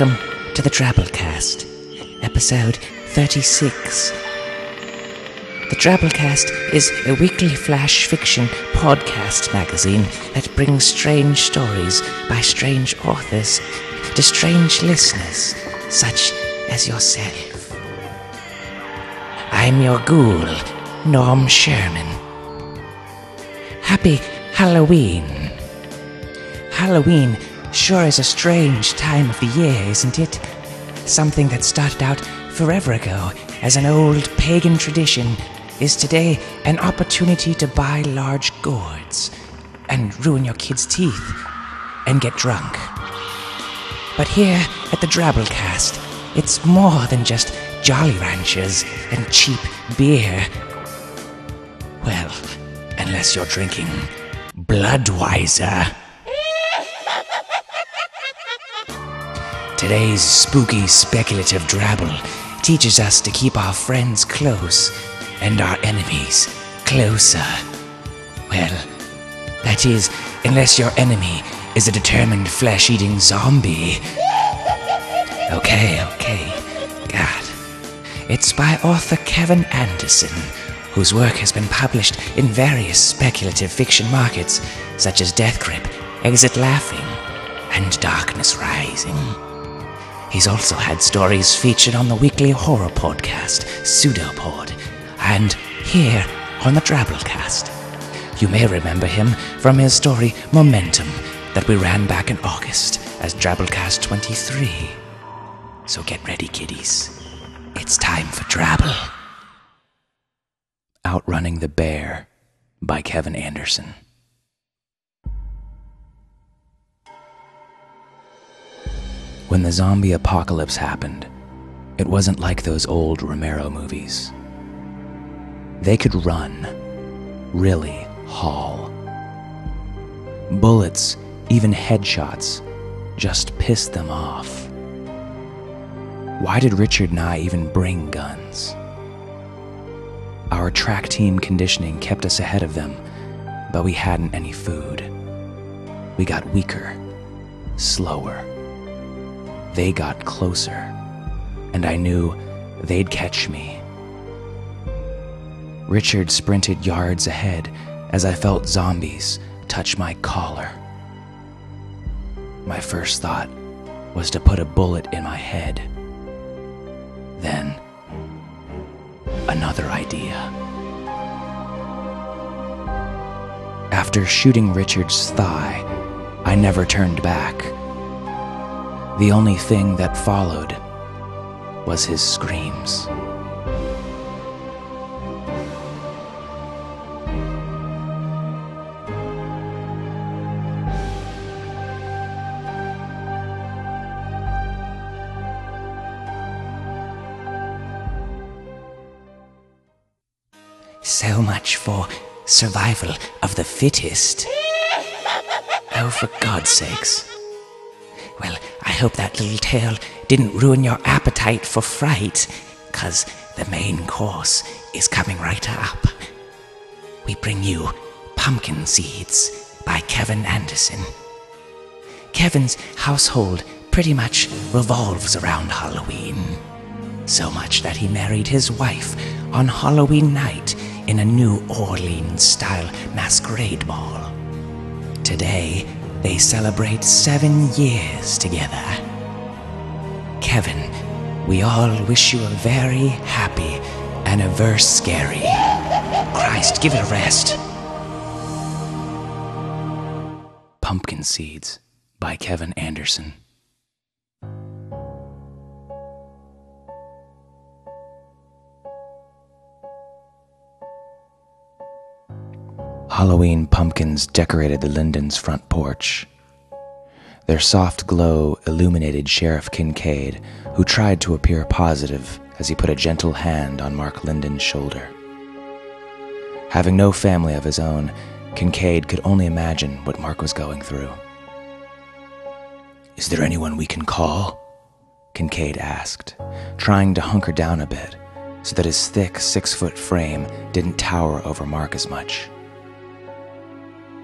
Welcome to the Drabblecast, episode 36. The Drabblecast is a weekly flash fiction podcast magazine that brings strange stories by strange authors to strange listeners, such as yourself. I'm your ghoul, Norm Sherman. Happy Halloween. Halloween sure is a strange time of the year, isn't it? Something that started out forever ago as an old pagan tradition is today an opportunity to buy large gourds and ruin your kids' teeth and get drunk. But here at the Drabblecast, it's more than just Jolly Ranchers and cheap beer. Well, unless you're drinking Bloodweiser. Today's spooky speculative drabble teaches us to keep our friends close and our enemies closer. Well, that is, unless your enemy is a determined flesh eating zombie. Okay, okay. God. It's by author Kevin Anderson, whose work has been published in various speculative fiction markets, such as Death Grip, Exit Laughing, and Darkness Rising. He's also had stories featured on the weekly horror podcast, Pseudopod, and here on the Drabblecast. You may remember him from his story Momentum that we ran back in August as Drabblecast 23. So get ready, kiddies. It's time for Drabble. Outrunning the Bear by Kevin Anderson. When the zombie apocalypse happened, it wasn't like those old Romero movies. They could run, really haul. Bullets, even headshots, just pissed them off. Why did Richard and I even bring guns? Our track team conditioning kept us ahead of them, but we hadn't any food. We got weaker, slower. They got closer, and I knew they'd catch me. Richard sprinted yards ahead as I felt zombies touch my collar. My first thought was to put a bullet in my head. Then, another idea. After shooting Richard's thigh, I never turned back. The only thing that followed was his screams. So much for survival of the fittest. Oh, for God's sakes. Well, I hope that little tale didn't ruin your appetite for fright, cause the main course is coming right up. We bring you Pumpkin Seeds by Kevin Anderson. Kevin's household pretty much revolves around Halloween. So much that he married his wife on Halloween night in a New Orleans style masquerade ball. Today, they celebrate seven years together. Kevin, we all wish you a very happy anniversary. Christ, give it a rest. Pumpkin Seeds by Kevin Anderson. Halloween pumpkins decorated the Linden's front porch. Their soft glow illuminated Sheriff Kincade, who tried to appear positive as he put a gentle hand on Mark Linden's shoulder. Having no family of his own, Kincade could only imagine what Mark was going through. Is there anyone we can call? Kincade asked, trying to hunker down a bit so that his thick six foot frame didn't tower over Mark as much.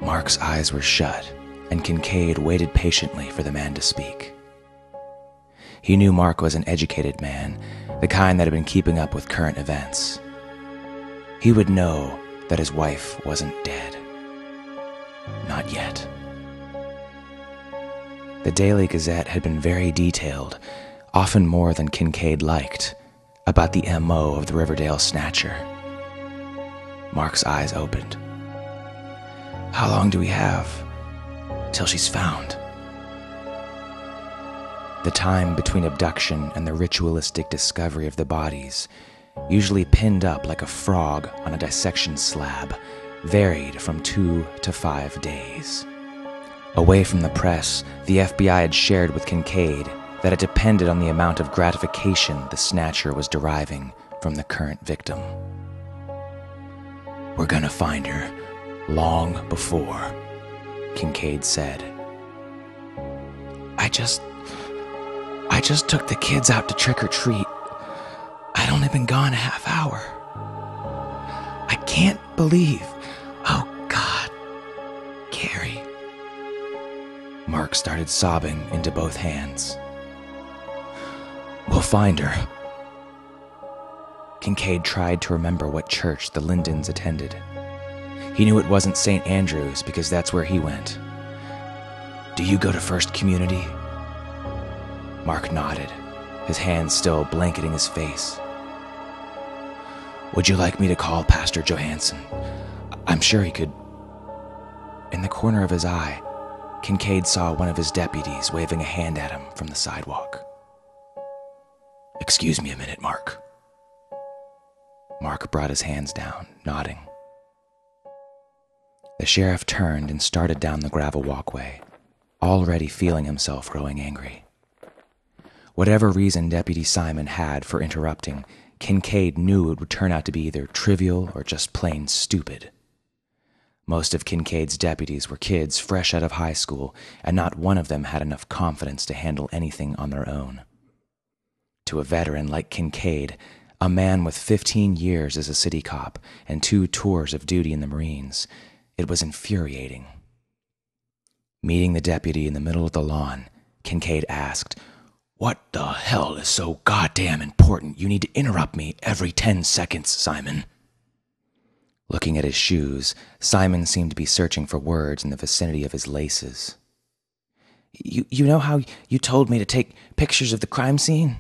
Mark's eyes were shut, and Kincade waited patiently for the man to speak. He knew Mark was an educated man, the kind that had been keeping up with current events. He would know that his wife wasn't dead. Not yet. The Daily Gazette had been very detailed, often more than Kincade liked, about the MO of the Riverdale Snatcher. Mark's eyes opened. How long do we have? Till she's found. The time between abduction and the ritualistic discovery of the bodies, usually pinned up like a frog on a dissection slab, varied from two to five days. Away from the press, the FBI had shared with Kincade that it depended on the amount of gratification the snatcher was deriving from the current victim. We're gonna find her long before, Kincade said. I just. I just took the kids out to trick or treat. I'd only been gone a half hour. I can't believe. Oh, God. Carrie. Mark started sobbing into both hands. We'll find her. Kincade tried to remember what church the Lindens attended. He knew it wasn't St. Andrew's because that's where he went. Do you go to First Community? Mark nodded, his hands still blanketing his face. Would you like me to call Pastor Johansson? I'm sure he could. In the corner of his eye, Kincade saw one of his deputies waving a hand at him from the sidewalk. Excuse me a minute, Mark. Mark brought his hands down, nodding. The sheriff turned and started down the gravel walkway, already feeling himself growing angry. Whatever reason Deputy Simon had for interrupting, Kincade knew it would turn out to be either trivial or just plain stupid. Most of Kincade's deputies were kids fresh out of high school, and not one of them had enough confidence to handle anything on their own. To a veteran like Kincade, a man with 15 years as a city cop and two tours of duty in the Marines, it was infuriating. Meeting the deputy in the middle of the lawn, Kincade asked, What the hell is so goddamn important you need to interrupt me every 10 seconds, Simon? Looking at his shoes, Simon seemed to be searching for words in the vicinity of his laces. You, you know how you told me to take pictures of the crime scene?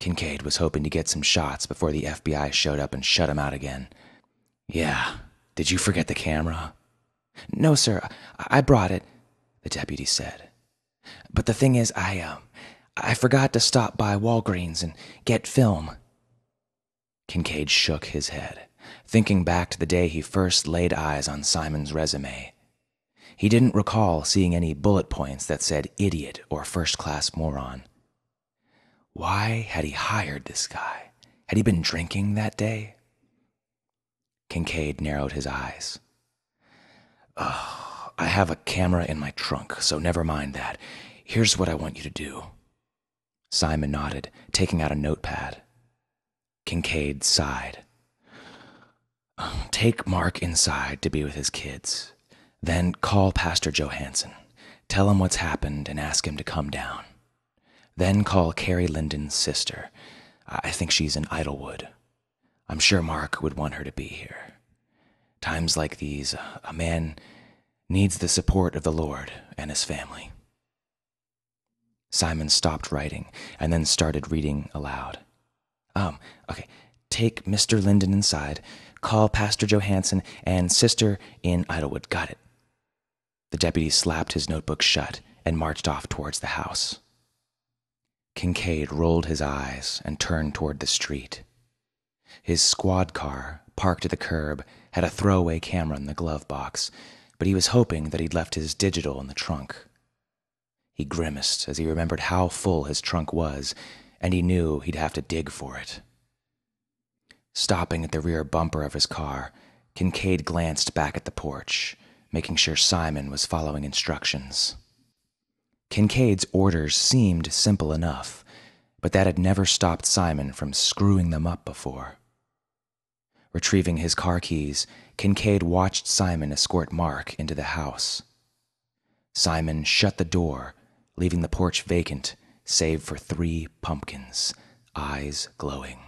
Kincade was hoping to get some shots before the FBI showed up and shut him out again. Yeah. Did you forget the camera? No, sir. I brought it, the deputy said. But the thing is, I, um, I forgot to stop by Walgreens and get film. Kincade shook his head, thinking back to the day he first laid eyes on Simon's resume. He didn't recall seeing any bullet points that said idiot or first class moron. Why had he hired this guy? Had he been drinking that day? Kincade narrowed his eyes. Oh, I have a camera in my trunk, so never mind that. Here's what I want you to do. Simon nodded, taking out a notepad. Kincade sighed. Um, take Mark inside to be with his kids. Then call Pastor Johansson. Tell him what's happened and ask him to come down. Then call Carrie Linden's sister. I think she's in Idlewood. I'm sure Mark would want her to be here. Times like these, a man needs the support of the Lord and his family. Simon stopped writing and then started reading aloud. Um, okay. Take Mr. Linden inside, call Pastor Johansson and sister in Idlewood. Got it. The deputy slapped his notebook shut and marched off towards the house. Kincade rolled his eyes and turned toward the street. His squad car, parked at the curb, had a throwaway camera in the glove box, but he was hoping that he'd left his digital in the trunk. He grimaced as he remembered how full his trunk was, and he knew he'd have to dig for it. Stopping at the rear bumper of his car, Kincade glanced back at the porch, making sure Simon was following instructions. Kincade's orders seemed simple enough, but that had never stopped Simon from screwing them up before. Retrieving his car keys, Kincade watched Simon escort Mark into the house. Simon shut the door, leaving the porch vacant, save for three pumpkins, eyes glowing.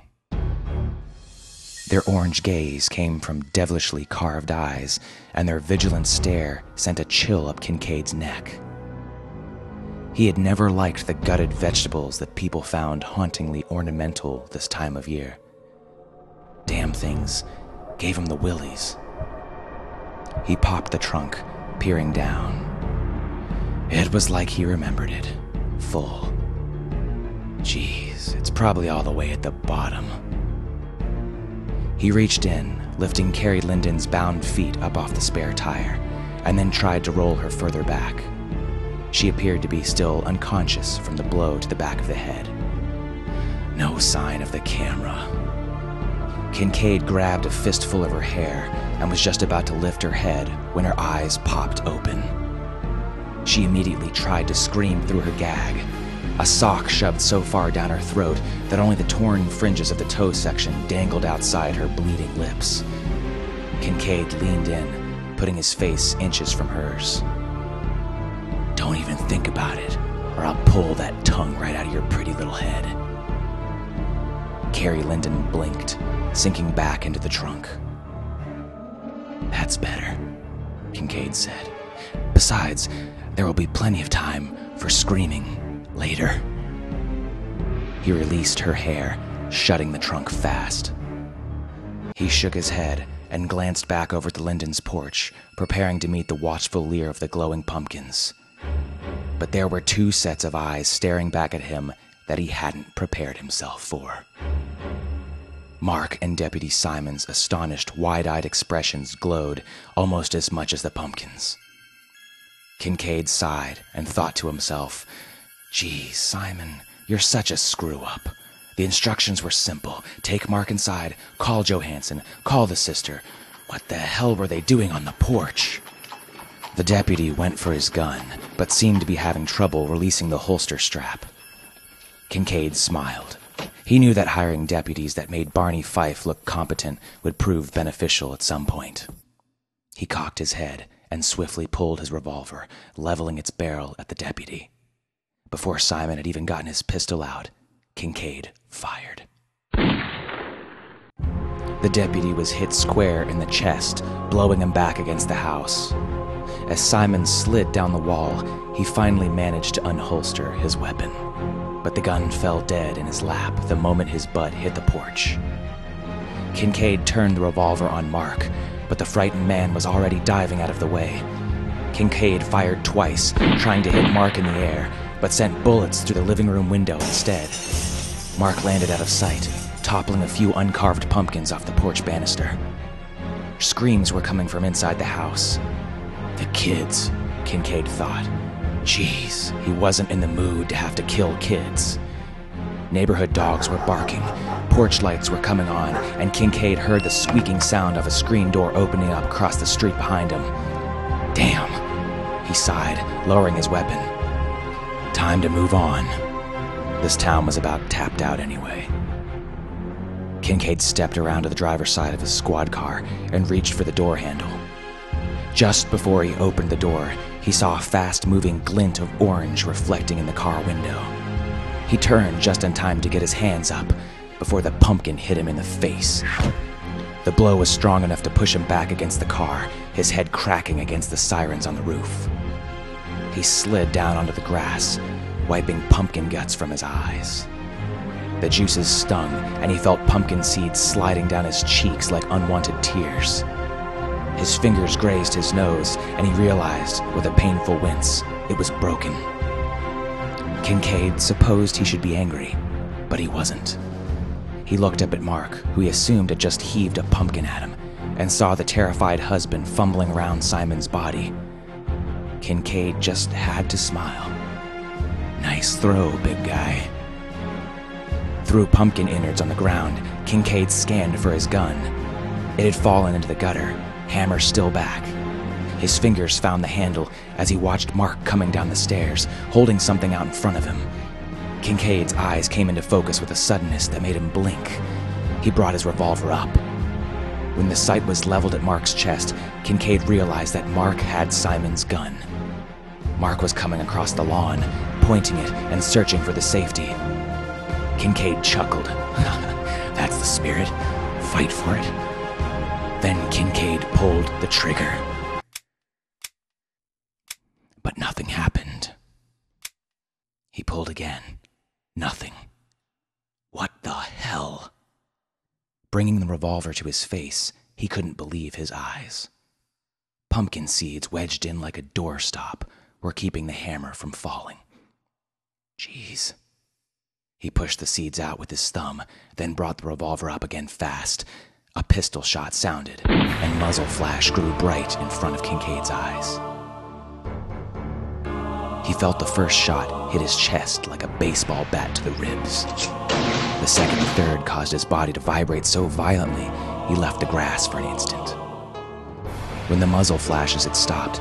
Their orange gaze came from devilishly carved eyes, and their vigilant stare sent a chill up Kincade's neck. He had never liked the gutted vegetables that people found hauntingly ornamental this time of year. Damn things gave him the willies. He popped the trunk, peering down. It was like he remembered it. Full. Jeez, it's probably all the way at the bottom. He reached in, lifting Carrie Linden's bound feet up off the spare tire, and then tried to roll her further back. She appeared to be still unconscious from the blow to the back of the head. No sign of the camera. Kincade grabbed a fistful of her hair and was just about to lift her head when her eyes popped open. She immediately tried to scream through her gag, a sock shoved so far down her throat that only the torn fringes of the toe section dangled outside her bleeding lips. Kincade leaned in, putting his face inches from hers. Don't even think about it, or I'll pull that tongue right out of your pretty little head. Carrie Linden blinked, sinking back into the trunk. That's better, Kincade said. Besides, there will be plenty of time for screaming later. He released her hair, shutting the trunk fast. He shook his head and glanced back over the Linden's porch, preparing to meet the watchful leer of the glowing pumpkins. But there were two sets of eyes staring back at him that he hadn't prepared himself for. Mark and Deputy Simon's astonished, wide eyed expressions glowed almost as much as the pumpkins. Kincade sighed and thought to himself Gee, Simon, you're such a screw up. The instructions were simple take Mark inside, call Johansson, call the sister. What the hell were they doing on the porch? The deputy went for his gun, but seemed to be having trouble releasing the holster strap. Kincade smiled. He knew that hiring deputies that made Barney Fife look competent would prove beneficial at some point. He cocked his head and swiftly pulled his revolver, leveling its barrel at the deputy. Before Simon had even gotten his pistol out, Kincade fired. The deputy was hit square in the chest, blowing him back against the house. As Simon slid down the wall, he finally managed to unholster his weapon. But the gun fell dead in his lap the moment his butt hit the porch. Kincade turned the revolver on Mark, but the frightened man was already diving out of the way. Kincade fired twice, trying to hit Mark in the air, but sent bullets through the living room window instead. Mark landed out of sight, toppling a few uncarved pumpkins off the porch banister. Screams were coming from inside the house. The kids, Kincade thought. Jeez, he wasn't in the mood to have to kill kids. Neighborhood dogs were barking, porch lights were coming on, and Kincade heard the squeaking sound of a screen door opening up across the street behind him. Damn, he sighed, lowering his weapon. Time to move on. This town was about tapped out anyway. Kincade stepped around to the driver's side of his squad car and reached for the door handle. Just before he opened the door, he saw a fast moving glint of orange reflecting in the car window. He turned just in time to get his hands up before the pumpkin hit him in the face. The blow was strong enough to push him back against the car, his head cracking against the sirens on the roof. He slid down onto the grass, wiping pumpkin guts from his eyes. The juices stung, and he felt pumpkin seeds sliding down his cheeks like unwanted tears. His fingers grazed his nose, and he realized, with a painful wince, it was broken. Kincade supposed he should be angry, but he wasn't. He looked up at Mark, who he assumed had just heaved a pumpkin at him, and saw the terrified husband fumbling around Simon's body, Kincade just had to smile. Nice throw, big guy. Through pumpkin innards on the ground, Kincade scanned for his gun. It had fallen into the gutter, hammer still back. His fingers found the handle as he watched Mark coming down the stairs, holding something out in front of him. Kincade's eyes came into focus with a suddenness that made him blink. He brought his revolver up. When the sight was leveled at Mark's chest, Kincade realized that Mark had Simon's gun. Mark was coming across the lawn, pointing it and searching for the safety. Kincade chuckled. That's the spirit. Fight for it. Then Kincade pulled the trigger. But nothing happened. He pulled again. Nothing. What the hell? Bringing the revolver to his face, he couldn't believe his eyes. Pumpkin seeds wedged in like a doorstop were keeping the hammer from falling. Jeez. He pushed the seeds out with his thumb, then brought the revolver up again fast. A pistol shot sounded, and muzzle flash grew bright in front of Kincade's eyes. He felt the first shot hit his chest like a baseball bat to the ribs. The second and third caused his body to vibrate so violently he left the grass for an instant. When the muzzle flashes had stopped,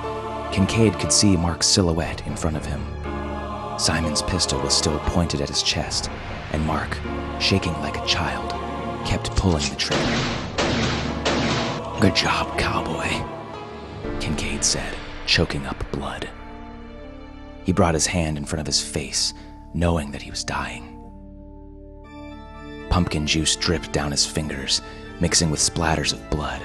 Kincade could see Mark's silhouette in front of him. Simon's pistol was still pointed at his chest, and Mark, shaking like a child, kept pulling the trigger. Good job, cowboy, Kincade said, choking up blood. He brought his hand in front of his face, knowing that he was dying. Pumpkin juice dripped down his fingers, mixing with splatters of blood.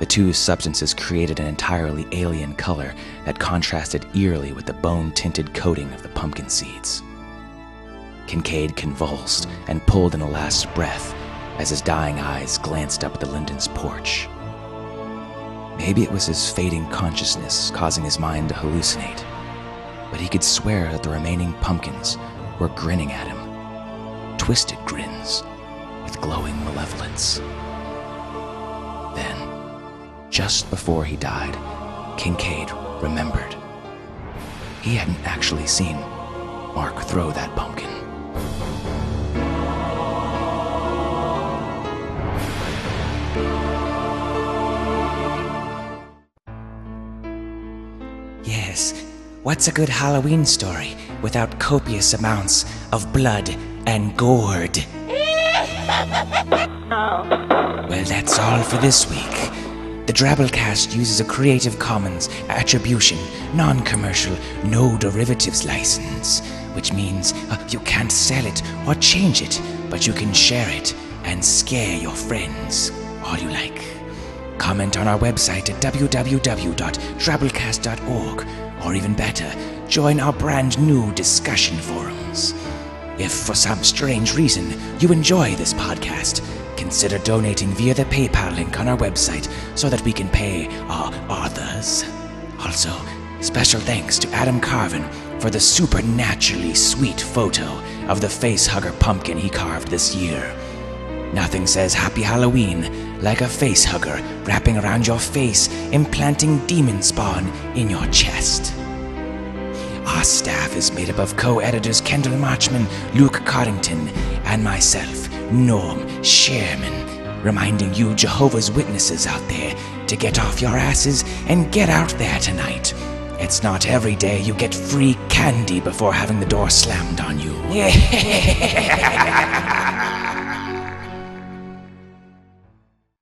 The two substances created an entirely alien color that contrasted eerily with the bone tinted coating of the pumpkin seeds. Kincade convulsed and pulled in a last breath as his dying eyes glanced up at the Linden's porch. Maybe it was his fading consciousness causing his mind to hallucinate, but he could swear that the remaining pumpkins were grinning at him. Twisted grins with glowing malevolence. Then, just before he died, Kincade remembered. He hadn't actually seen Mark throw that pumpkin. What's a good Halloween story without copious amounts of blood and gourd? Well, that's all for this week. The Drabblecast uses a Creative Commons Attribution, Non Commercial, No Derivatives license, which means uh, you can't sell it or change it, but you can share it and scare your friends all you like. Comment on our website at www.drabblecast.org, or even better, join our brand new discussion forums. If for some strange reason you enjoy this podcast, consider donating via the PayPal link on our website so that we can pay our authors. Also, special thanks to Adam Carvin for the supernaturally sweet photo of the facehugger pumpkin he carved this year. Nothing says Happy Halloween like a face hugger wrapping around your face, implanting demon spawn in your chest. Our staff is made up of co editors Kendall Marchman, Luke Cardington, and myself, Norm Sherman, reminding you Jehovah's Witnesses out there to get off your asses and get out there tonight. It's not every day you get free candy before having the door slammed on you.